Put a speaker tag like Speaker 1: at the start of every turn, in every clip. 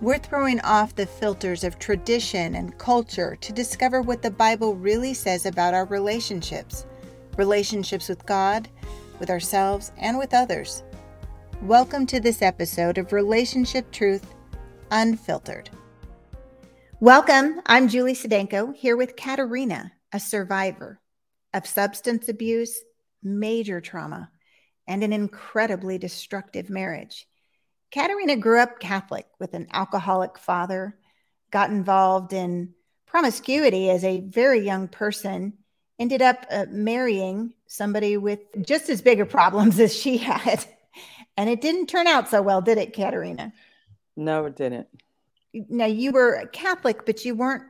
Speaker 1: We're throwing off the filters of tradition and culture to discover what the Bible really says about our relationships relationships with God, with ourselves, and with others. Welcome to this episode of Relationship Truth Unfiltered. Welcome. I'm Julie Sedenko here with Katarina, a survivor of substance abuse, major trauma, and an incredibly destructive marriage. Katarina grew up Catholic with an alcoholic father, got involved in promiscuity as a very young person, ended up uh, marrying somebody with just as big of problems as she had. And it didn't turn out so well, did it, Katarina?
Speaker 2: No, it didn't
Speaker 1: now you were Catholic, but you weren't,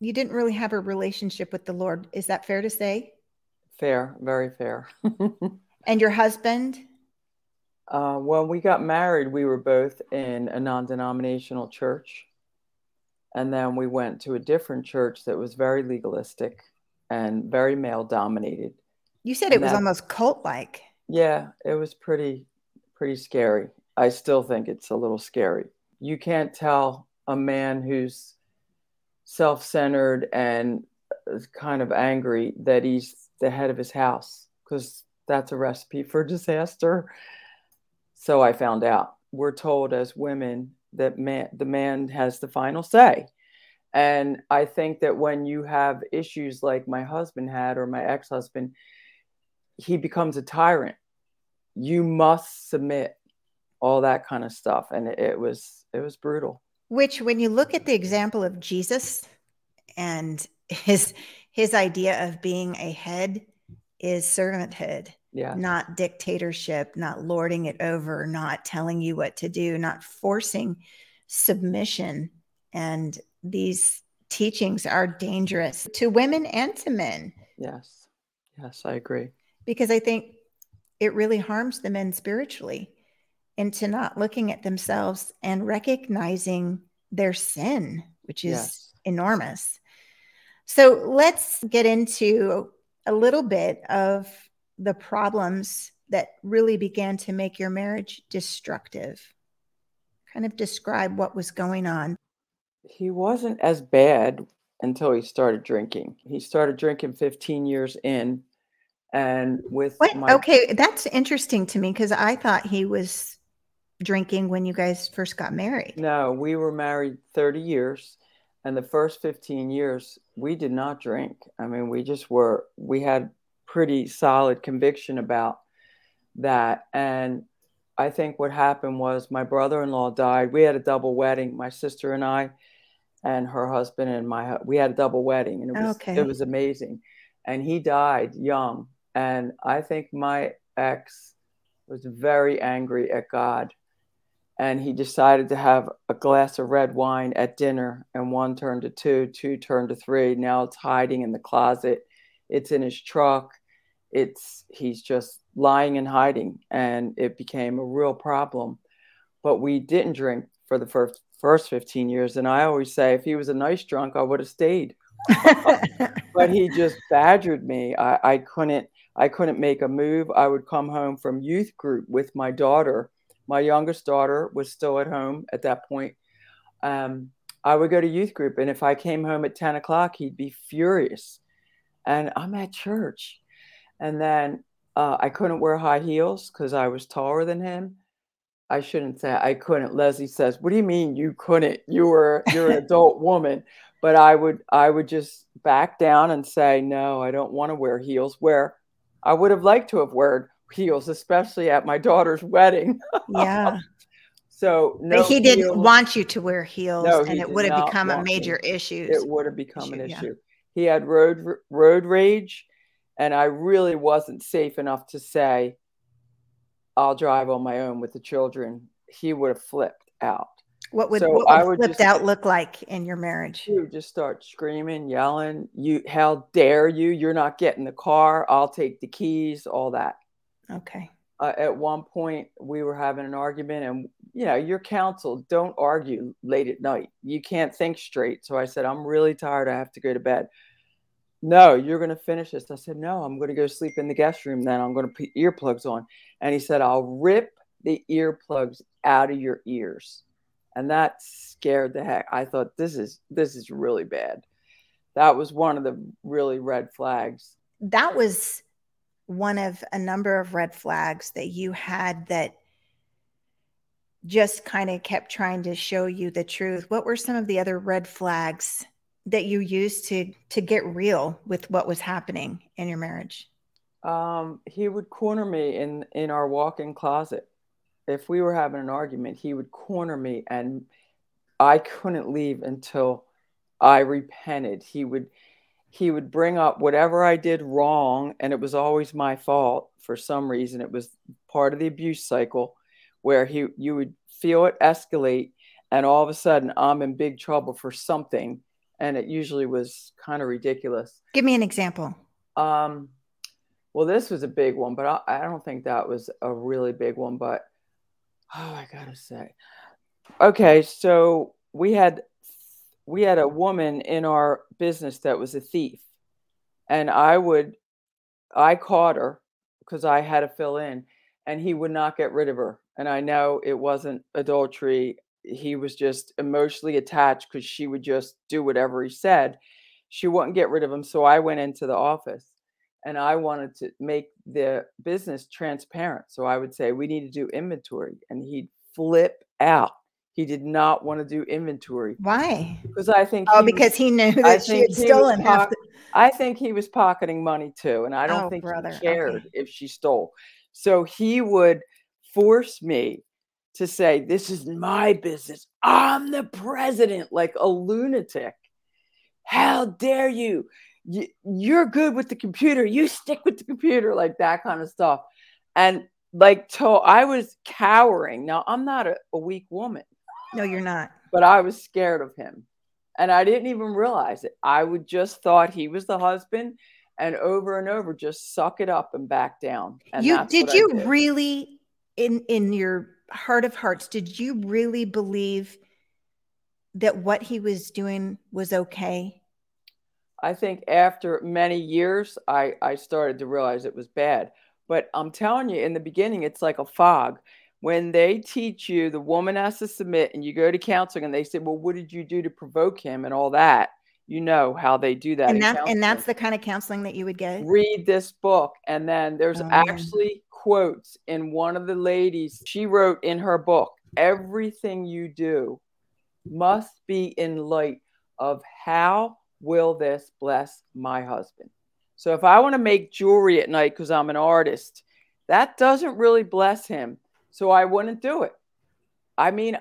Speaker 1: you didn't really have a relationship with the Lord. Is that fair to say?
Speaker 2: Fair, very fair.
Speaker 1: and your husband?
Speaker 2: Uh, when we got married, we were both in a non denominational church. And then we went to a different church that was very legalistic and very male dominated.
Speaker 1: You said and it was that, almost cult like.
Speaker 2: Yeah, it was pretty, pretty scary. I still think it's a little scary you can't tell a man who's self-centered and kind of angry that he's the head of his house because that's a recipe for disaster so i found out. We're told as women that man the man has the final say. And i think that when you have issues like my husband had or my ex-husband he becomes a tyrant. You must submit all that kind of stuff. And it, it was it was brutal.
Speaker 1: Which when you look at the example of jesus and his his idea of being a head is servanthood
Speaker 2: yeah.
Speaker 1: not dictatorship not lording it over not telling you what to do not forcing submission. And these teachings are dangerous to women and to men.
Speaker 2: Yes. Yes i agree.
Speaker 1: Because i think it really harms the men spiritually into not looking at themselves and recognizing their sin, which is yes. enormous. So let's get into a little bit of the problems that really began to make your marriage destructive. Kind of describe what was going on.
Speaker 2: He wasn't as bad until he started drinking. He started drinking 15 years in. And with
Speaker 1: Wait, my- okay, that's interesting to me because I thought he was drinking when you guys first got married?
Speaker 2: No, we were married 30 years. And the first 15 years, we did not drink. I mean, we just were, we had pretty solid conviction about that. And I think what happened was my brother in law died. We had a double wedding, my sister and I, and her husband and my, we had a double wedding, and it was, okay. it was amazing. And he died young. And I think my ex was very angry at God and he decided to have a glass of red wine at dinner and one turned to two two turned to three now it's hiding in the closet it's in his truck it's he's just lying and hiding and it became a real problem but we didn't drink for the first first 15 years and i always say if he was a nice drunk i would have stayed but he just badgered me I, I couldn't i couldn't make a move i would come home from youth group with my daughter my youngest daughter was still at home at that point. Um, I would go to youth group, and if I came home at 10 o'clock, he'd be furious. And I'm at church. And then uh, I couldn't wear high heels because I was taller than him. I shouldn't say I couldn't. Leslie says, "What do you mean you couldn't? You were you're an adult woman." But I would I would just back down and say, "No, I don't want to wear heels." Where I would have liked to have worn heels, especially at my daughter's wedding.
Speaker 1: Yeah.
Speaker 2: so
Speaker 1: no, but he heels. didn't want you to wear heels, no, and it would have become a major me. issue.
Speaker 2: It would have become issue, an issue. Yeah. He had road road rage, and I really wasn't safe enough to say, "I'll drive on my own with the children." He would have flipped out.
Speaker 1: What would, so what would, I would flipped just, out look like in your marriage?
Speaker 2: You just start screaming, yelling. You, how dare you? You're not getting the car. I'll take the keys. All that.
Speaker 1: Okay.
Speaker 2: Uh, at one point, we were having an argument, and you know, your counsel don't argue late at night. You can't think straight. So I said, I'm really tired. I have to go to bed. No, you're going to finish this. I said, No, I'm going to go sleep in the guest room. Then I'm going to put earplugs on. And he said, I'll rip the earplugs out of your ears. and that scared the heck. I thought this is this is really bad. That was one of the really red flags.
Speaker 1: That was one of a number of red flags that you had that just kind of kept trying to show you the truth. What were some of the other red flags that you used to to get real with what was happening in your marriage?
Speaker 2: Um, he would corner me in in our walk-in closet. If we were having an argument, he would corner me, and I couldn't leave until I repented. He would he would bring up whatever I did wrong, and it was always my fault for some reason. It was part of the abuse cycle where he you would feel it escalate, and all of a sudden I'm in big trouble for something, and it usually was kind of ridiculous.
Speaker 1: Give me an example.
Speaker 2: Um, well, this was a big one, but I, I don't think that was a really big one. But oh, I gotta say, okay, so we had we had a woman in our business that was a thief, and I would I caught her because I had to fill in, and he would not get rid of her. And I know it wasn't adultery; he was just emotionally attached because she would just do whatever he said. She wouldn't get rid of him, so I went into the office and I wanted to make the business transparent. So I would say, we need to do inventory. And he'd flip out. He did not want to do inventory.
Speaker 1: Why?
Speaker 2: Because I think.
Speaker 1: Oh, he because was, he knew that she had stolen half. The-
Speaker 2: I think he was pocketing money too. And I don't oh, think brother. he cared okay. if she stole. So he would force me to say, This is my business. I'm the president, like a lunatic. How dare you? you're good with the computer. You stick with the computer, like that kind of stuff. And like, so I was cowering. Now, I'm not a, a weak woman.
Speaker 1: No, you're not.
Speaker 2: But I was scared of him. And I didn't even realize it. I would just thought he was the husband and over and over just suck it up and back down. And
Speaker 1: you did you did. really in in your heart of hearts did you really believe that what he was doing was okay?
Speaker 2: I think after many years, I, I started to realize it was bad. But I'm telling you, in the beginning, it's like a fog. When they teach you the woman has to submit and you go to counseling and they say, Well, what did you do to provoke him and all that? You know how they do that.
Speaker 1: And, that, and that's the kind of counseling that you would get.
Speaker 2: Read this book. And then there's oh. actually quotes in one of the ladies, she wrote in her book, Everything you do must be in light of how will this bless my husband? So if I want to make jewelry at night because I'm an artist, that doesn't really bless him. So I wouldn't do it. I mean,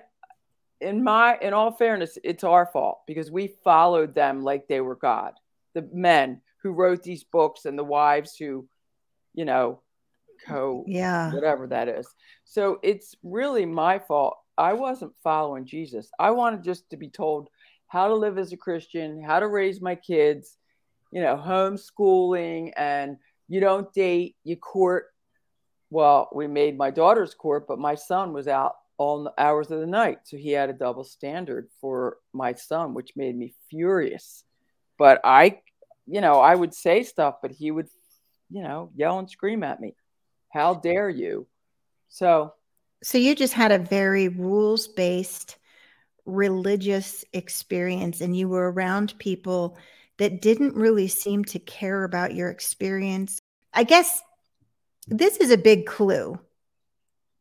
Speaker 2: in my in all fairness, it's our fault because we followed them like they were God. The men who wrote these books and the wives who, you know, co
Speaker 1: yeah,
Speaker 2: whatever that is. So it's really my fault. I wasn't following Jesus. I wanted just to be told how to live as a Christian, how to raise my kids, you know, homeschooling, and you don't date, you court. Well, we made my daughter's court, but my son was out all hours of the night. So he had a double standard for my son, which made me furious. But I, you know, I would say stuff, but he would, you know, yell and scream at me. How dare you? So,
Speaker 1: so you just had a very rules based religious experience and you were around people that didn't really seem to care about your experience. I guess this is a big clue.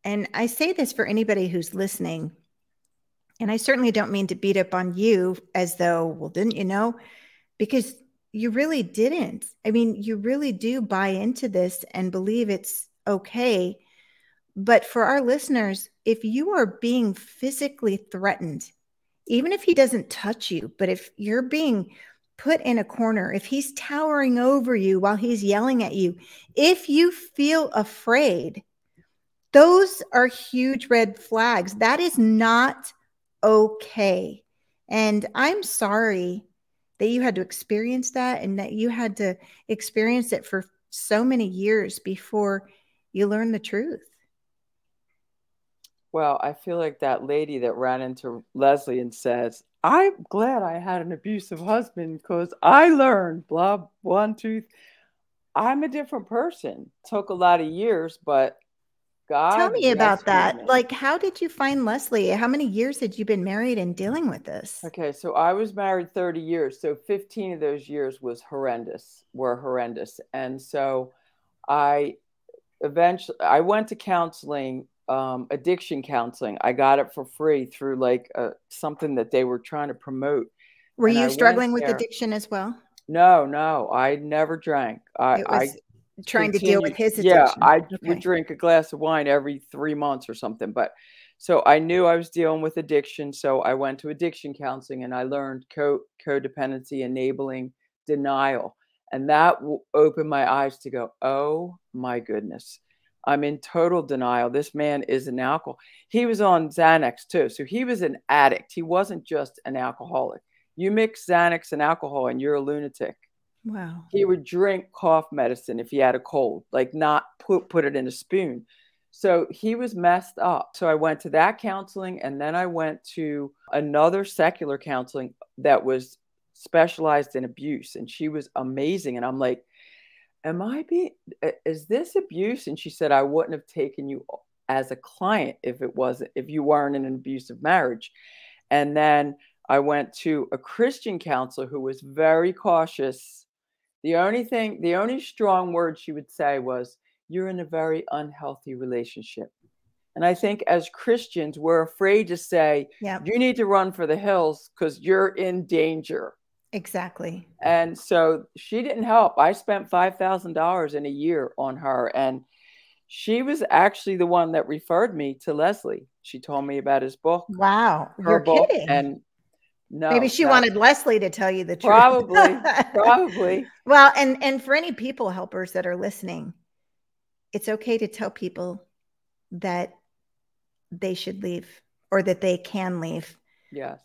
Speaker 1: And I say this for anybody who's listening. And I certainly don't mean to beat up on you as though, well, didn't you know? Because you really didn't. I mean, you really do buy into this and believe it's okay. But for our listeners, if you are being physically threatened, even if he doesn't touch you, but if you're being put in a corner, if he's towering over you while he's yelling at you, if you feel afraid, those are huge red flags. That is not okay. And I'm sorry that you had to experience that and that you had to experience it for so many years before you learned the truth.
Speaker 2: Well, I feel like that lady that ran into Leslie and says, I'm glad I had an abusive husband because I learned blah one two. I'm a different person. Took a lot of years, but God.
Speaker 1: Tell me about that.
Speaker 2: Me.
Speaker 1: Like, how did you find Leslie? How many years had you been married and dealing with this?
Speaker 2: Okay, so I was married 30 years. So 15 of those years was horrendous, were horrendous. And so I eventually I went to counseling, um, addiction counseling. I got it for free through like uh, something that they were trying to promote.
Speaker 1: Were and you I struggling with addiction as well?
Speaker 2: No, no, I never drank. I, I
Speaker 1: trying to deal with his addiction.
Speaker 2: Yeah, I okay. would drink a glass of wine every three months or something. But so I knew I was dealing with addiction. So I went to addiction counseling and I learned co- codependency, enabling, denial. And that opened my eyes to go, oh my goodness. I'm in total denial. This man is an alcohol. He was on Xanax too. So he was an addict. He wasn't just an alcoholic. You mix Xanax and alcohol and you're a lunatic.
Speaker 1: Wow.
Speaker 2: He would drink cough medicine if he had a cold, like not put put it in a spoon. So he was messed up. So I went to that counseling and then I went to another secular counseling that was specialized in abuse and she was amazing and I'm like am I being is this abuse and she said I wouldn't have taken you as a client if it wasn't if you weren't in an abusive marriage. And then I went to a Christian counselor who was very cautious the only thing, the only strong word she would say was, You're in a very unhealthy relationship. And I think as Christians, we're afraid to say, yeah. You need to run for the hills because you're in danger.
Speaker 1: Exactly.
Speaker 2: And so she didn't help. I spent $5,000 in a year on her. And she was actually the one that referred me to Leslie. She told me about his book.
Speaker 1: Wow. Her You're book. Kidding.
Speaker 2: And no,
Speaker 1: maybe she wanted Leslie to tell you the truth.
Speaker 2: Probably, probably.
Speaker 1: Well, and and for any people helpers that are listening, it's okay to tell people that they should leave or that they can leave.
Speaker 2: Yes.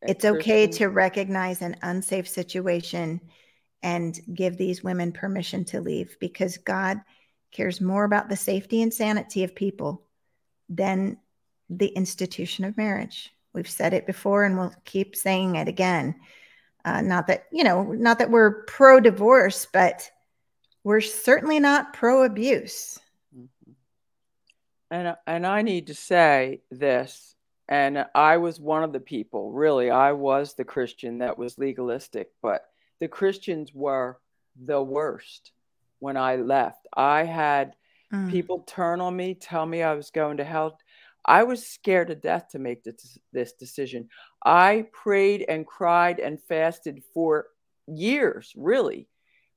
Speaker 1: It's okay to recognize an unsafe situation and give these women permission to leave because God cares more about the safety and sanity of people than the institution of marriage. We've said it before and we'll keep saying it again. Uh, not that, you know, not that we're pro divorce, but we're certainly not pro abuse.
Speaker 2: Mm-hmm. And, and I need to say this, and I was one of the people, really, I was the Christian that was legalistic, but the Christians were the worst when I left. I had mm. people turn on me, tell me I was going to hell. I was scared to death to make this, this decision. I prayed and cried and fasted for years, really,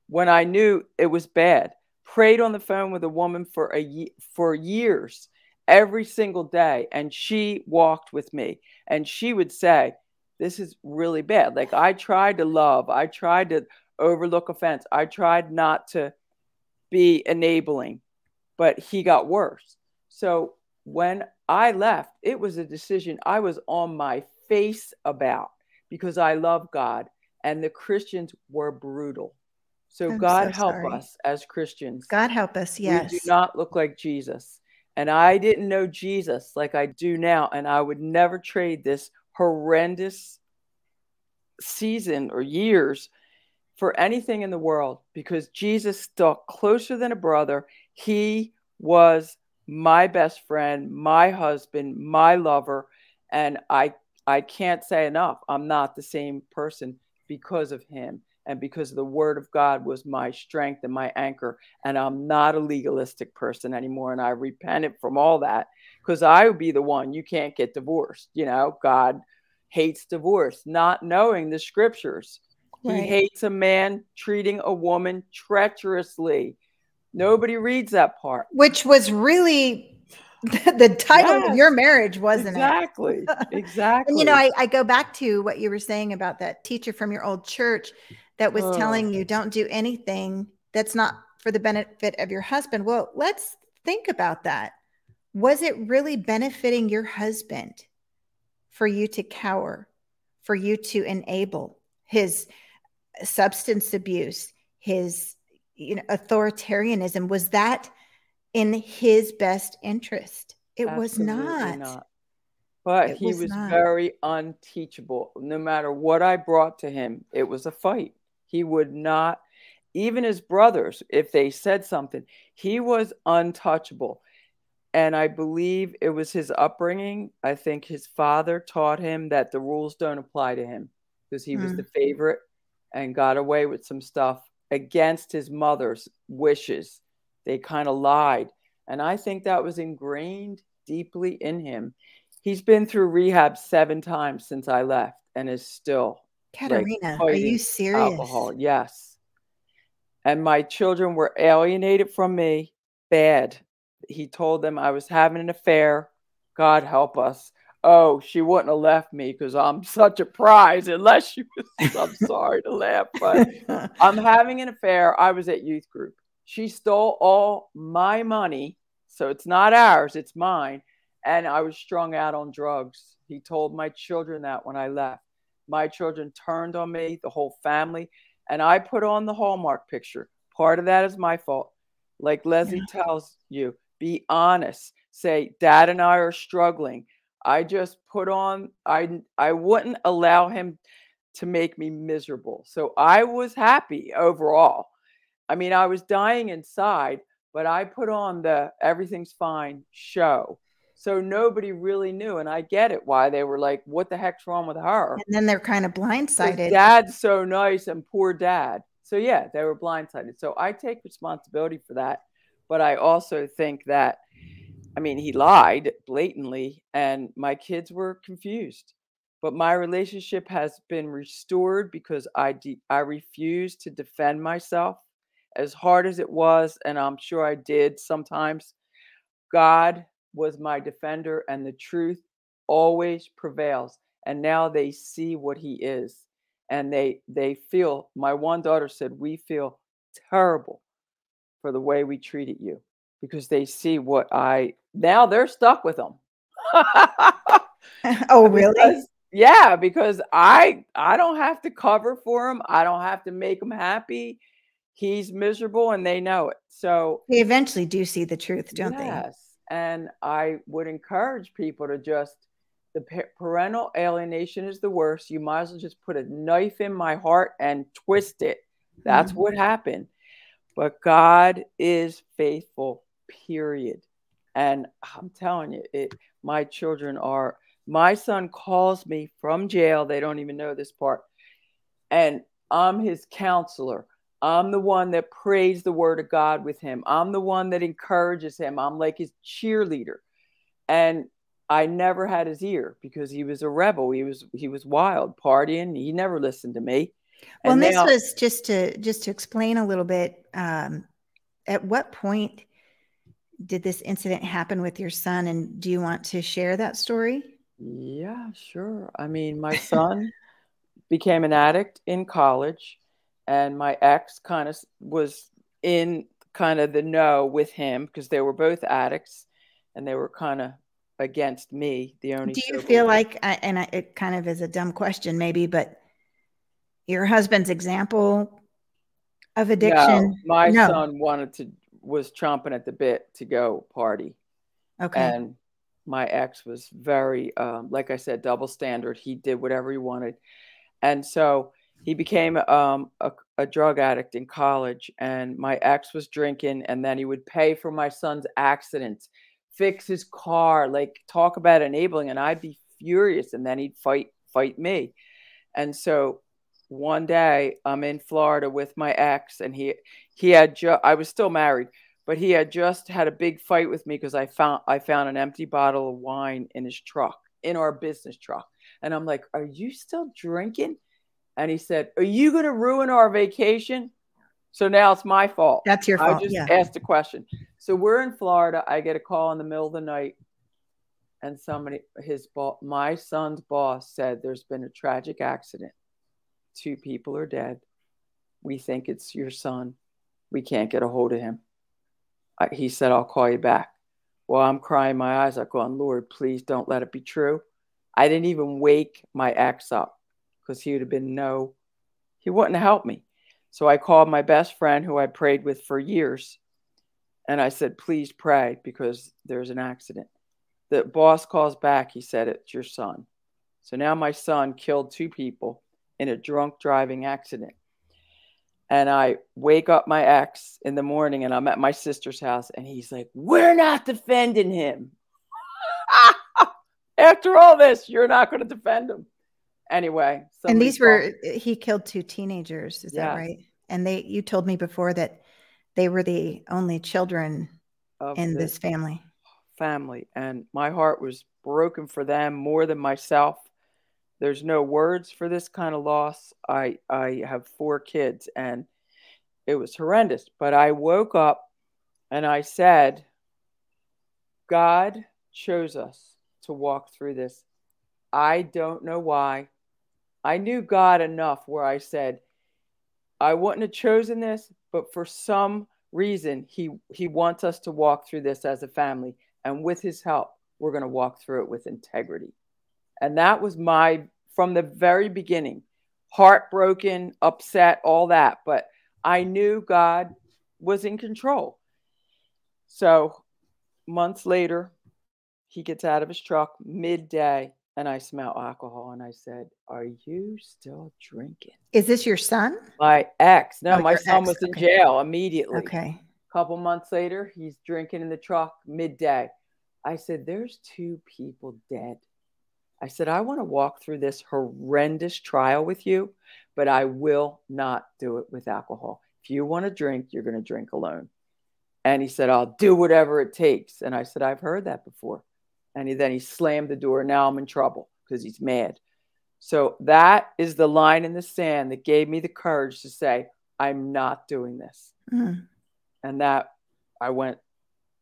Speaker 2: when I knew it was bad. Prayed on the phone with a woman for a for years, every single day, and she walked with me, and she would say, "This is really bad." Like I tried to love, I tried to overlook offense, I tried not to be enabling, but he got worse. So when I left, it was a decision I was on my face about because I love God and the Christians were brutal. So I'm God so help us as Christians.
Speaker 1: God help us, yes.
Speaker 2: We do not look like Jesus. And I didn't know Jesus like I do now. And I would never trade this horrendous season or years for anything in the world because Jesus stuck closer than a brother. He was my best friend, my husband, my lover, and I I can't say enough. I'm not the same person because of him and because the word of God was my strength and my anchor and I'm not a legalistic person anymore and I repented from all that because I would be the one you can't get divorced, you know, God hates divorce, not knowing the scriptures. Right. He hates a man treating a woman treacherously. Nobody reads that part.
Speaker 1: Which was really the title yes, of your marriage, wasn't
Speaker 2: exactly,
Speaker 1: it?
Speaker 2: Exactly. Exactly.
Speaker 1: and you know, I, I, go back to what you were saying about that teacher from your old church that was oh. telling you don't do anything that's not for the benefit of your husband. Well, let's think about that. Was it really benefiting your husband for you to cower, for you to enable his substance abuse, his you know authoritarianism was that in his best interest it Absolutely was not. not.
Speaker 2: but it he was, was very unteachable no matter what i brought to him it was a fight he would not even his brothers if they said something he was untouchable and I believe it was his upbringing. I think his father taught him that the rules don't apply to him because he mm. was the favorite and got away with some stuff against his mother's wishes. They kind of lied. And I think that was ingrained deeply in him. He's been through rehab seven times since I left and is still.
Speaker 1: Katarina, like, are you serious?
Speaker 2: Alcohol, yes. And my children were alienated from me bad. He told them I was having an affair. God help us. Oh, she wouldn't have left me because I'm such a prize unless she was. I'm sorry to laugh, but I'm having an affair. I was at youth group. She stole all my money. So it's not ours, it's mine. And I was strung out on drugs. He told my children that when I left. My children turned on me, the whole family. And I put on the Hallmark picture. Part of that is my fault. Like Leslie yeah. tells you, be honest. Say, Dad and I are struggling. I just put on, I, I wouldn't allow him to make me miserable. So I was happy overall. I mean, I was dying inside, but I put on the everything's fine show. So nobody really knew. And I get it why they were like, what the heck's wrong with her?
Speaker 1: And then they're kind of blindsided.
Speaker 2: Dad's so nice and poor dad. So yeah, they were blindsided. So I take responsibility for that. But I also think that, I mean, he lied blatantly and my kids were confused. But my relationship has been restored because I, de- I refuse to defend myself as hard as it was. And I'm sure I did sometimes. God was my defender and the truth always prevails. And now they see what he is and they they feel my one daughter said we feel terrible for the way we treated you because they see what I now they're stuck with them.
Speaker 1: oh, really?
Speaker 2: Because, yeah, because I I don't have to cover for him. I don't have to make him happy. He's miserable and they know it. So
Speaker 1: they eventually do see the truth, don't yes, they? Yes.
Speaker 2: And I would encourage people to just the parental alienation is the worst. You might as well just put a knife in my heart and twist it. That's mm-hmm. what happened. But God is faithful, period. And I'm telling you, it my children are my son calls me from jail. They don't even know this part. And I'm his counselor. I'm the one that prays the word of God with him. I'm the one that encourages him. I'm like his cheerleader. And I never had his ear because he was a rebel. He was he was wild, partying. He never listened to me.
Speaker 1: Well, and, this was just to just to explain a little bit. Um, at what point did this incident happen with your son, and do you want to share that story?
Speaker 2: Yeah, sure. I mean, my son became an addict in college, and my ex kind of was in kind of the know with him because they were both addicts, and they were kind of against me. The only.
Speaker 1: Do you feel like, and it kind of is a dumb question, maybe, but your husband's example of addiction?
Speaker 2: No, my no. son wanted to was chomping at the bit to go party.
Speaker 1: Okay.
Speaker 2: And my ex was very, um, like I said, double standard. He did whatever he wanted, and so he became um, a, a, drug addict in college. And my ex was drinking, and then he would pay for my son's accidents, fix his car, like talk about enabling. And I'd be furious, and then he'd fight fight me. And so one day I'm in Florida with my ex, and he he had just I was still married, but he had just had a big fight with me because I found I found an empty bottle of wine in his truck in our business truck, and I'm like, "Are you still drinking?" And he said, "Are you going to ruin our vacation?" So now it's my fault.
Speaker 1: That's your fault.
Speaker 2: I just
Speaker 1: yeah.
Speaker 2: asked a question. So we're in Florida. I get a call in the middle of the night, and somebody, his boss, my son's boss, said there's been a tragic accident two people are dead. We think it's your son. We can't get a hold of him. I, he said, I'll call you back. Well, I'm crying my eyes out, going, Lord, please don't let it be true. I didn't even wake my ex up because he would have been no, he wouldn't help me. So I called my best friend who I prayed with for years. And I said, please pray because there's an accident. The boss calls back. He said, it's your son. So now my son killed two people in a drunk driving accident. And I wake up my ex in the morning and I'm at my sister's house and he's like, We're not defending him. After all this, you're not going to defend him. Anyway.
Speaker 1: And these were, he killed two teenagers. Is that right? And they, you told me before that they were the only children in this, this family.
Speaker 2: Family. And my heart was broken for them more than myself. There's no words for this kind of loss. I I have four kids and it was horrendous. But I woke up and I said, God chose us to walk through this. I don't know why. I knew God enough where I said, I wouldn't have chosen this, but for some reason, He He wants us to walk through this as a family. And with His help, we're going to walk through it with integrity. And that was my, from the very beginning, heartbroken, upset, all that. But I knew God was in control. So months later, he gets out of his truck midday and I smell alcohol and I said, Are you still drinking?
Speaker 1: Is this your son?
Speaker 2: My ex. No, oh, my son ex. was in okay. jail immediately.
Speaker 1: Okay.
Speaker 2: A couple months later, he's drinking in the truck midday. I said, There's two people dead. I said, I want to walk through this horrendous trial with you, but I will not do it with alcohol. If you want to drink, you're going to drink alone. And he said, I'll do whatever it takes. And I said, I've heard that before. And he, then he slammed the door. Now I'm in trouble because he's mad. So that is the line in the sand that gave me the courage to say, I'm not doing this. Mm. And that I went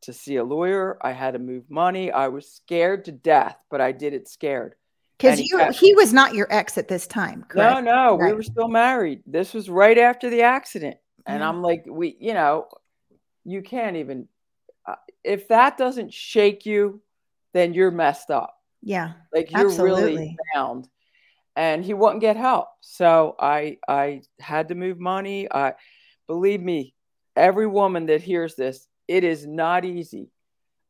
Speaker 2: to see a lawyer. I had to move money. I was scared to death, but I did it scared.
Speaker 1: Because you he, he was not your ex at this time,
Speaker 2: correct? No, no, right. we were still married. This was right after the accident. And mm. I'm like, we, you know, you can't even uh, if that doesn't shake you, then you're messed up.
Speaker 1: Yeah.
Speaker 2: Like you're absolutely. really bound. And he wouldn't get help. So I I had to move money. I believe me, every woman that hears this, it is not easy.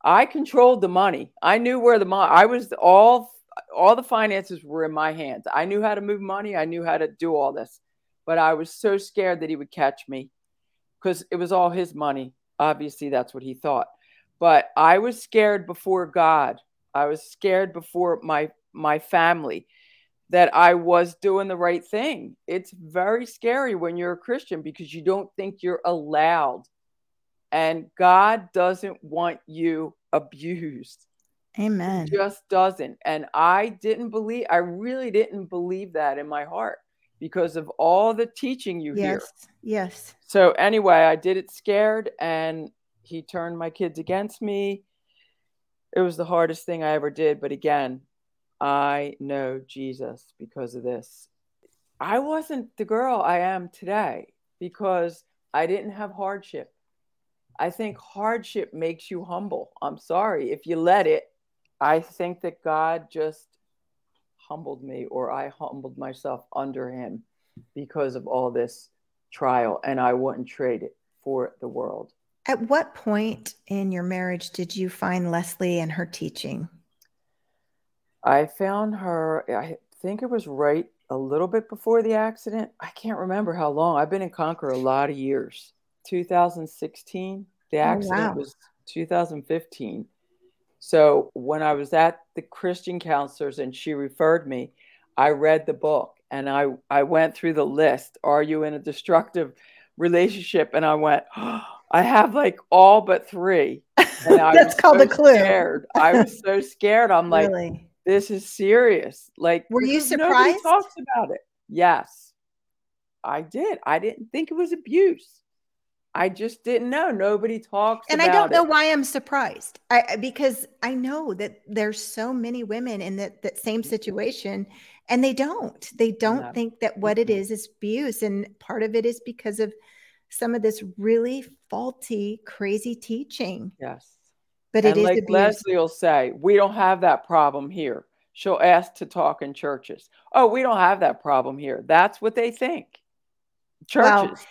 Speaker 2: I controlled the money. I knew where the money. I was all all the finances were in my hands. I knew how to move money. I knew how to do all this, but I was so scared that he would catch me because it was all his money. Obviously, that's what he thought. But I was scared before God. I was scared before my my family that I was doing the right thing. It's very scary when you're a Christian because you don't think you're allowed and God doesn't want you abused.
Speaker 1: Amen.
Speaker 2: He just doesn't. And I didn't believe, I really didn't believe that in my heart because of all the teaching you
Speaker 1: yes.
Speaker 2: hear.
Speaker 1: Yes.
Speaker 2: So, anyway, I did it scared and he turned my kids against me. It was the hardest thing I ever did. But again, I know Jesus because of this. I wasn't the girl I am today because I didn't have hardship. I think hardship makes you humble. I'm sorry. If you let it, I think that God just humbled me or I humbled myself under him because of all this trial and I wouldn't trade it for the world.
Speaker 1: At what point in your marriage did you find Leslie and her teaching?
Speaker 2: I found her, I think it was right a little bit before the accident. I can't remember how long. I've been in Conquer a lot of years. 2016. The oh, accident oh, wow. was 2015. So when I was at the Christian counselors and she referred me, I read the book and I, I went through the list. Are you in a destructive relationship? And I went, oh, I have like all but three.
Speaker 1: That's called so a clue.
Speaker 2: Scared. I was so scared. I'm like, really? this is serious. Like,
Speaker 1: were you surprised?
Speaker 2: Nobody talks about it. Yes, I did. I didn't think it was abuse. I just didn't know. Nobody talks
Speaker 1: and I don't know why I'm surprised. I because I know that there's so many women in that that same situation and they don't. They don't no. think that what it mm-hmm. is is abuse and part of it is because of some of this really faulty crazy teaching.
Speaker 2: Yes.
Speaker 1: But and it is
Speaker 2: like
Speaker 1: abuse.
Speaker 2: Leslie will say, we don't have that problem here. She'll ask to talk in churches. Oh, we don't have that problem here. That's what they think. Churches.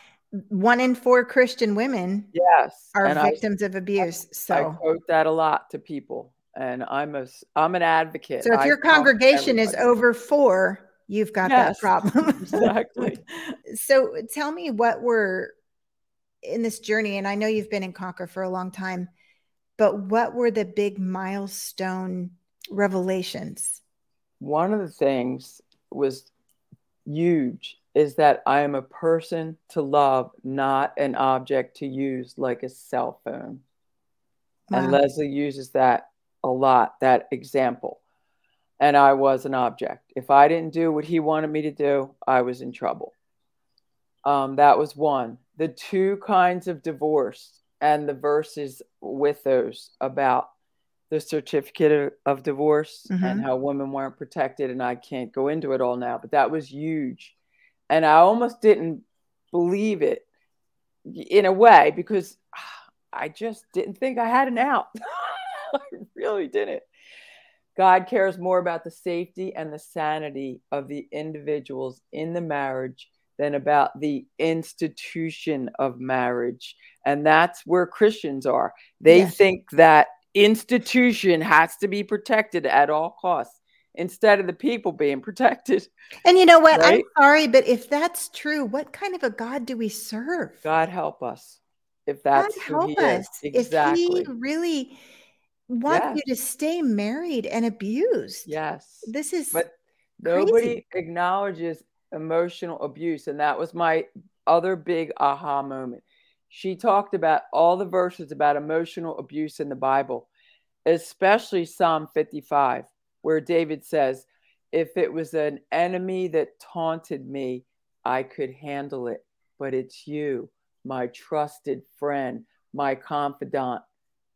Speaker 1: One in four Christian women
Speaker 2: yes
Speaker 1: are and victims I, of abuse. So
Speaker 2: I quote that a lot to people, and I'm a I'm an advocate.
Speaker 1: So if your congregation is over four, you've got
Speaker 2: Yes,
Speaker 1: that problem.
Speaker 2: exactly.
Speaker 1: so tell me what were in this journey, and I know you've been in Conquer for a long time, but what were the big milestone revelations?
Speaker 2: One of the things was huge is that I am a person to love, not an object to use like a cell phone. And Leslie uses that a lot, that example. And I was an object. If I didn't do what he wanted me to do, I was in trouble. Um, that was one. The two kinds of divorce and the verses with those about the certificate of, divorce
Speaker 1: Mhm.
Speaker 2: and how women weren't protected. And I can't go into it all now, but that was huge. And I almost didn't believe it in a way because I just didn't think I had an out. I really didn't. God cares more about the safety and the sanity of the individuals in the marriage than about the institution of marriage. And that's where Christians are. They
Speaker 1: Yes.
Speaker 2: think that institution has to be protected at all costs instead of the people being protected.
Speaker 1: And you know what?
Speaker 2: Right?
Speaker 1: I'm sorry, but if that's true, what kind of a God do we serve?
Speaker 2: God help us if
Speaker 1: God
Speaker 2: that's who
Speaker 1: help
Speaker 2: he
Speaker 1: us.
Speaker 2: is.
Speaker 1: If
Speaker 2: Exactly.
Speaker 1: he really wants
Speaker 2: Yes.
Speaker 1: you to stay married and abused.
Speaker 2: Yes.
Speaker 1: This is
Speaker 2: But
Speaker 1: crazy.
Speaker 2: nobody acknowledges emotional abuse. And that was my other big aha moment. She talked about all the verses about emotional abuse in the Bible, especially Psalm 55, where David says, If it was an enemy that taunted me, I could handle it. But it's you, my trusted friend, my confidant.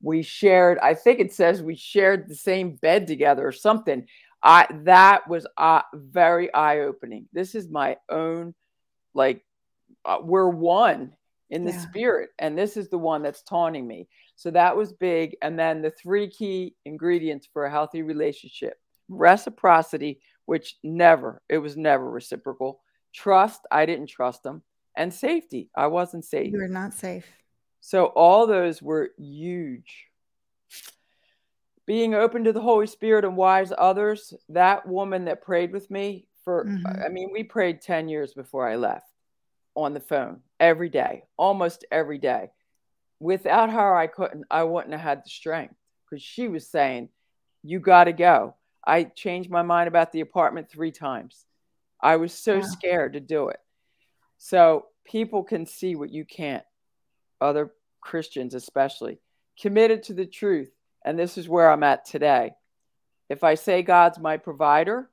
Speaker 2: We shared, I think it says we shared the same bed together or something. I that was uh, very eye opening. This is my own, like, uh, we're one in the
Speaker 1: Yeah.
Speaker 2: spirit, and this is the one that's taunting me. So that was big. And then the three key ingredients for a healthy relationship reciprocity, which never, it was never reciprocal. Trust, I didn't trust them. And safety, I wasn't safe.
Speaker 1: you were not safe.
Speaker 2: So all those were huge. Being open to the Holy Spirit and wise others, that woman that prayed with me for,
Speaker 1: Mhm.
Speaker 2: I mean, we prayed 10 years before I left on the phone every day, almost every day. Without her, I couldn't, I wouldn't have had the strength because she was saying, You got to go. I changed my mind about the apartment three times. I was so
Speaker 1: Wow.
Speaker 2: scared to do it. So people can see what you can't, other Christians especially, committed to the truth. And this is where I'm at today. If I say God's my provider,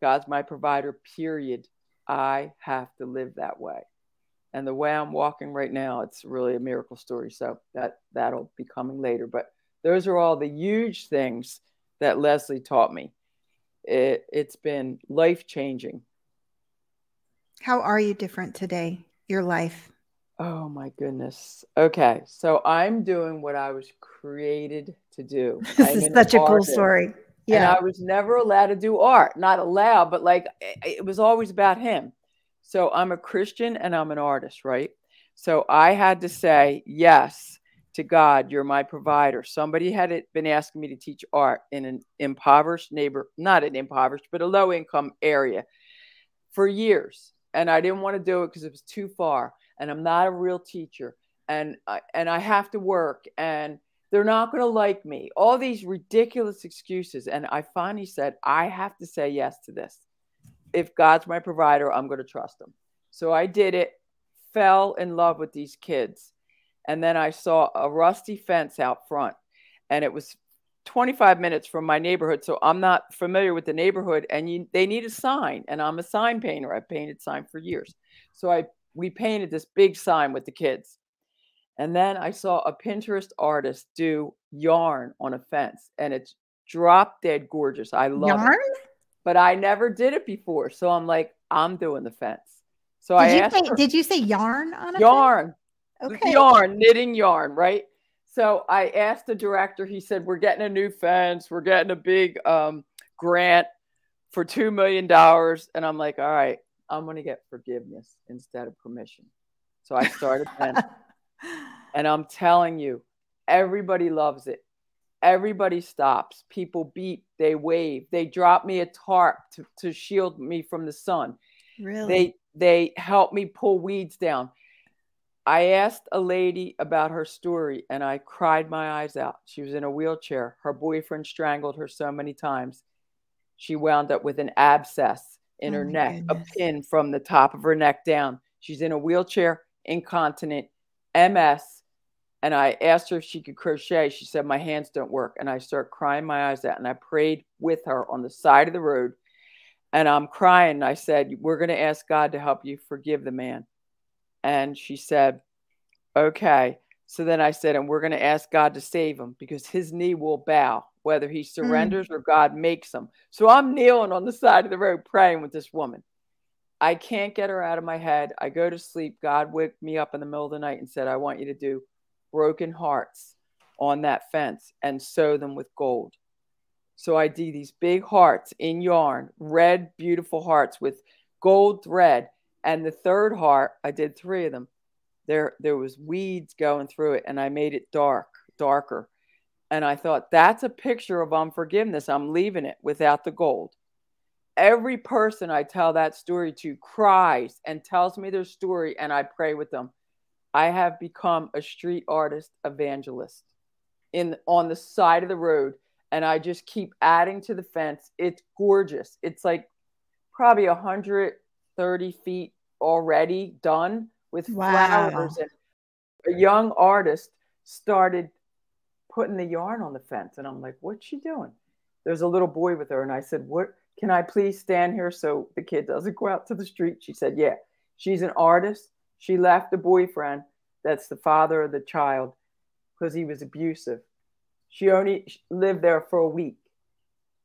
Speaker 2: God's my provider, period. I have to live that way. And the way I'm walking right now, it's really a miracle story. So that that'll be coming later. But those are all the huge things that Leslie taught me. It, it's been life changing.
Speaker 1: How are you different today? Your life.
Speaker 2: Oh my goodness. Okay. So I'm doing what I was created to do.
Speaker 1: This
Speaker 2: I'm
Speaker 1: is such a cool story.
Speaker 2: And
Speaker 1: Yeah.
Speaker 2: I was never allowed to do art. Not allowed, but like it was always about him. So I'm a Christian and I'm an artist, right? So I had to say yes to God, you're my provider. Somebody had been asking me to teach art in an impoverished neighbor, not an impoverished, but a low income area for years. And I didn't want to do it because it was too far. And I'm not a real teacher. And I, and I have to work and they're not going to like me. All these ridiculous excuses. And I finally said, I have to say yes to this. If God's my provider, I'm going to trust him. So I did it, fell in love with these kids. And then I saw a rusty fence out front, and it was 25 minutes from my neighborhood. So I'm not familiar with the neighborhood, and you, they need a sign. And I'm a sign painter. I've painted sign for years. So I we painted this big sign with the kids. And then I saw a Pinterest artist do yarn on a fence, and it's drop dead gorgeous. I love
Speaker 1: Yarn?
Speaker 2: it. But I never did it before. So I'm like, I'm doing the fence. So
Speaker 1: Did
Speaker 2: I
Speaker 1: you
Speaker 2: asked
Speaker 1: say
Speaker 2: her,
Speaker 1: did you say yarn on a
Speaker 2: yarn,
Speaker 1: fence? Okay.
Speaker 2: yarn, knitting yarn, right? So I asked the director, he said, We're getting a new fence, we're getting a big um, grant for $2 million. And I'm like, All right, I'm going to get forgiveness instead of permission. So I started then. and I'm telling you, everybody loves it. Everybody stops. People beep, they wave, they drop me a tarp to, to shield me from the sun.
Speaker 1: Really?
Speaker 2: They they help me pull weeds down. I asked a lady about her story and I cried my eyes out. She was in a wheelchair. Her boyfriend strangled her so many times. She wound up with an abscess in
Speaker 1: Oh
Speaker 2: her neck,
Speaker 1: goodness.
Speaker 2: a pin from the top of her neck down. She's in a wheelchair, incontinent, MS. And I asked her if she could crochet. She said, My hands don't work. And I start crying my eyes out. And I prayed with her on the side of the road. And I'm crying. I said, We're going to ask God to help you forgive the man. And she said, Okay. So then I said, And we're going to ask God to save him because his knee will bow, whether he mm. surrenders or God makes him. So I'm kneeling on the side of the road praying with this woman. I can't get her out of my head. I go to sleep. God woke me up in the middle of the night and said, I want you to do broken hearts on that fence and sew them with gold. So I do these big hearts in yarn, red, beautiful hearts with gold thread. And the third heart, I did three of them. There, there was weeds going through it, and I made it dark, darker. And I thought, that's a picture of unforgiveness. I'm leaving it without the gold. Every person I tell that story to cries and tells me their story, and I pray with them. I have become a street artist evangelist in on the side of the road and I just keep adding to the fence. It's gorgeous. It's like probably 130 feet already done with
Speaker 1: Wow.
Speaker 2: flowers. And a young artist started putting the yarn on the fence. And I'm like, what's she doing? There's a little boy with her. And I said, what? Can I please stand here so the kid doesn't go out to the street? She said, yeah. She's an artist. She left the boyfriend that's the father of the child because he was abusive. She only lived there for a week.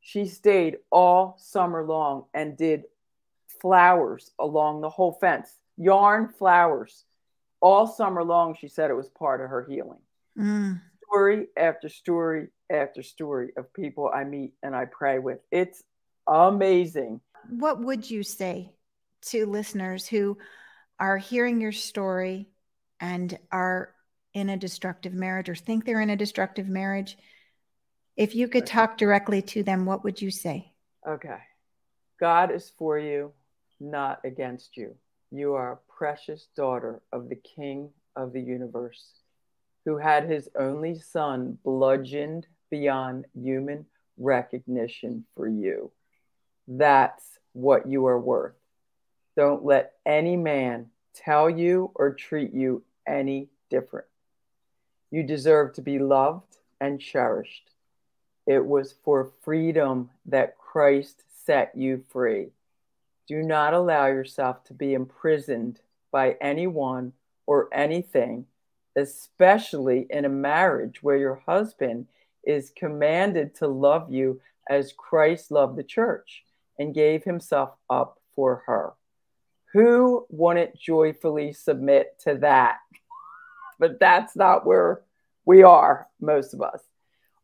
Speaker 2: She stayed all summer long and did flowers along the whole fence, yarn flowers all summer long. She said it was part of her healing.
Speaker 1: Mm.
Speaker 2: Story after story after story of people I meet and I pray with. It's amazing.
Speaker 1: What would you say to listeners who are hearing your story and are in a destructive marriage or think they're in a destructive marriage? If you could talk directly to them, what would you say?
Speaker 2: Okay. God is for you, not against you. You are a precious daughter of the King of the universe who had his only son bludgeoned beyond human recognition for you. That's what you are worth. Don't let any man tell you or treat you any different. You deserve to be loved and cherished. It was for freedom that Christ set you free. Do not allow yourself to be imprisoned by anyone or anything, especially in a marriage where your husband is commanded to love you as Christ loved the church and gave himself up for her. Who wouldn't joyfully submit to that? But that's not where we are, most of us.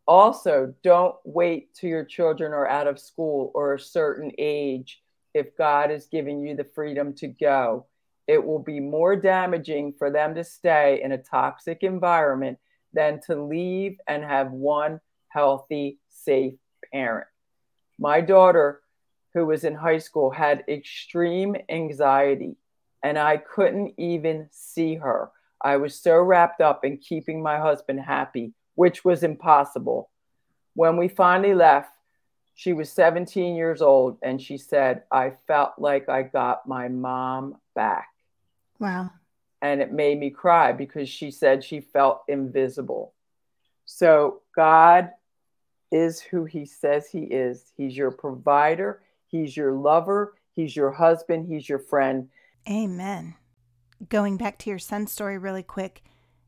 Speaker 2: Also, don't wait till your children are out of school or a certain age if God is giving you the freedom to go. It will be more damaging for them to stay in a toxic environment than to leave and have one healthy, safe parent. My daughter, who was in high school, had extreme anxiety, and I couldn't even see her. I was so wrapped up in keeping my husband happy, which was impossible. When we finally left, she was 17 years old, and she said, I felt like I got my mom back.
Speaker 1: Wow.
Speaker 2: And it made me cry because she said she felt invisible. So, God is who He says He is. He's your provider, He's your lover, He's your husband, He's your friend.
Speaker 1: Amen. Going back to your son's story really quick,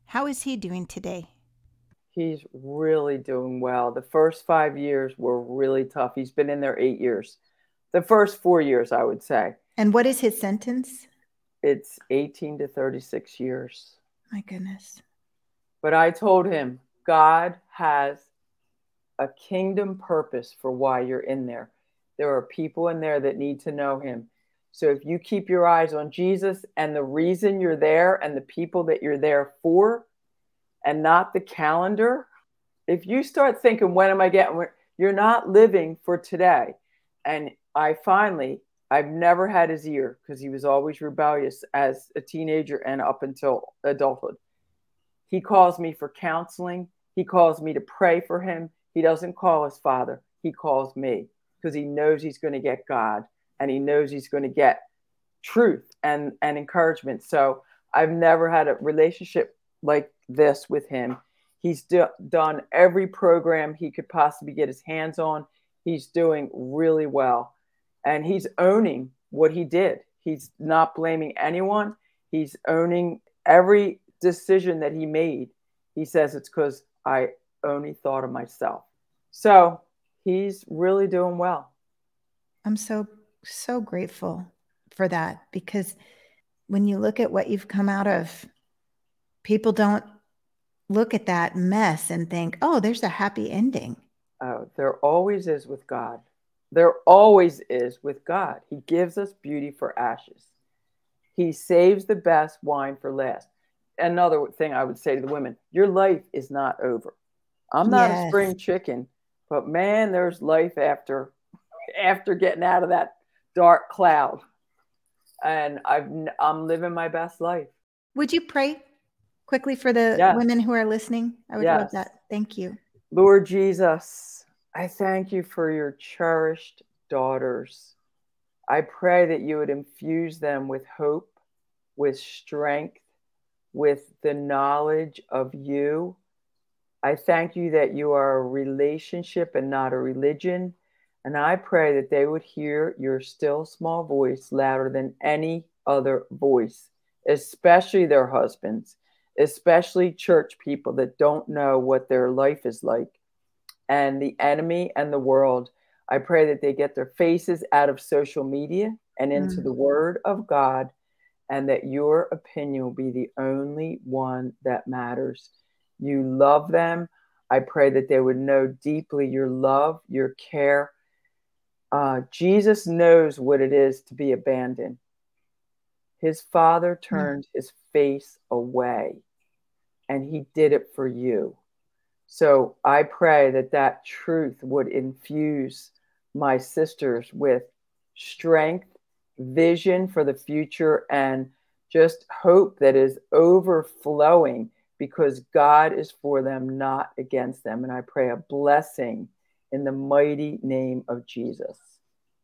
Speaker 1: how is he doing today?
Speaker 2: He's really doing well. The first five years were really tough. He's been in there eight years. The first four years, I would say.
Speaker 1: And what is his sentence?
Speaker 2: It's 18 to 36 years.
Speaker 1: My goodness.
Speaker 2: But I told him God has a kingdom purpose for why you're in there. There are people in there that need to know him. So if you keep your eyes on Jesus and the reason you're there and the people that you're there for, and not the calendar, if you start thinking, when am I getting, you're not living for today. And I finally, I've never had his ear because he was always rebellious as a teenager and up until adulthood. He calls me for counseling. He calls me to pray for him. He doesn't call his father. He calls me because he knows he's going to get God and he knows he's going to get truth and, and encouragement. So I've never had a relationship like this with him. He's do, done every program he could possibly get his hands on. He's doing really well. And he's owning what he did. He's not blaming anyone. He's owning every decision that he made. He says it's because I only thought of myself. So he's really doing well.
Speaker 1: I'm so, so grateful for that because when you look at what you've come out of, people don't look at that mess and think, oh, there's a happy ending.
Speaker 2: Oh, there always is with God. There always is with God. He gives us beauty for ashes. He saves the best wine for last. Another thing I would say to the women your life is not over. I'm not yes. a spring chicken, but man, there's life after after getting out of that dark cloud. And I've I'm living my best life.
Speaker 1: Would you pray quickly for the yes. women who are listening? I would yes. love that. Thank you.
Speaker 2: Lord Jesus, I thank you for your cherished daughters. I pray that you would infuse them with hope, with strength, with the knowledge of you. I thank you that you are a relationship and not a religion. And I pray that they would hear your still small voice louder than any other voice, especially their husbands, especially church people that don't know what their life is like and the enemy and the world. I pray that they get their faces out of social media and into mm. the word of God, and that your opinion will be the only one that matters. You love them. I pray that they would know deeply your love, your care. Uh, Jesus knows what it is to be abandoned. His father mm. turned mm. his face away, and he did it for you. So I pray that that truth would infuse my sisters with strength, vision for the future, and just hope that is overflowing because God is for them, not against them. And I pray a blessing in the mighty name of Jesus.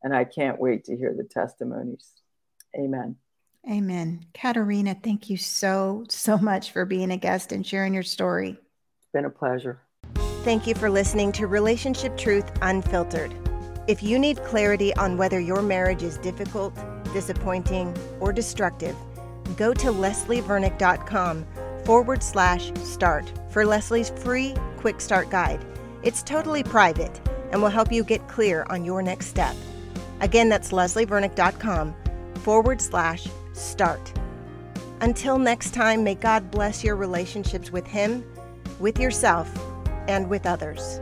Speaker 2: And I can't wait to hear the testimonies. Amen.
Speaker 1: Amen. Katarina, thank you so, so much for being a guest and sharing your story It's
Speaker 2: been a pleasure.
Speaker 1: Thank you for listening to Relationship Truth Unfiltered. If you need clarity on whether your marriage is difficult, disappointing, or destructive, go to leslievernick.com forward slash start for Leslie's free quick start guide. It's totally private and will help you get clear on your next step. Again, that's leslievernick.com forward slash start. Until next time, may God bless your relationships with Him with yourself, and with others.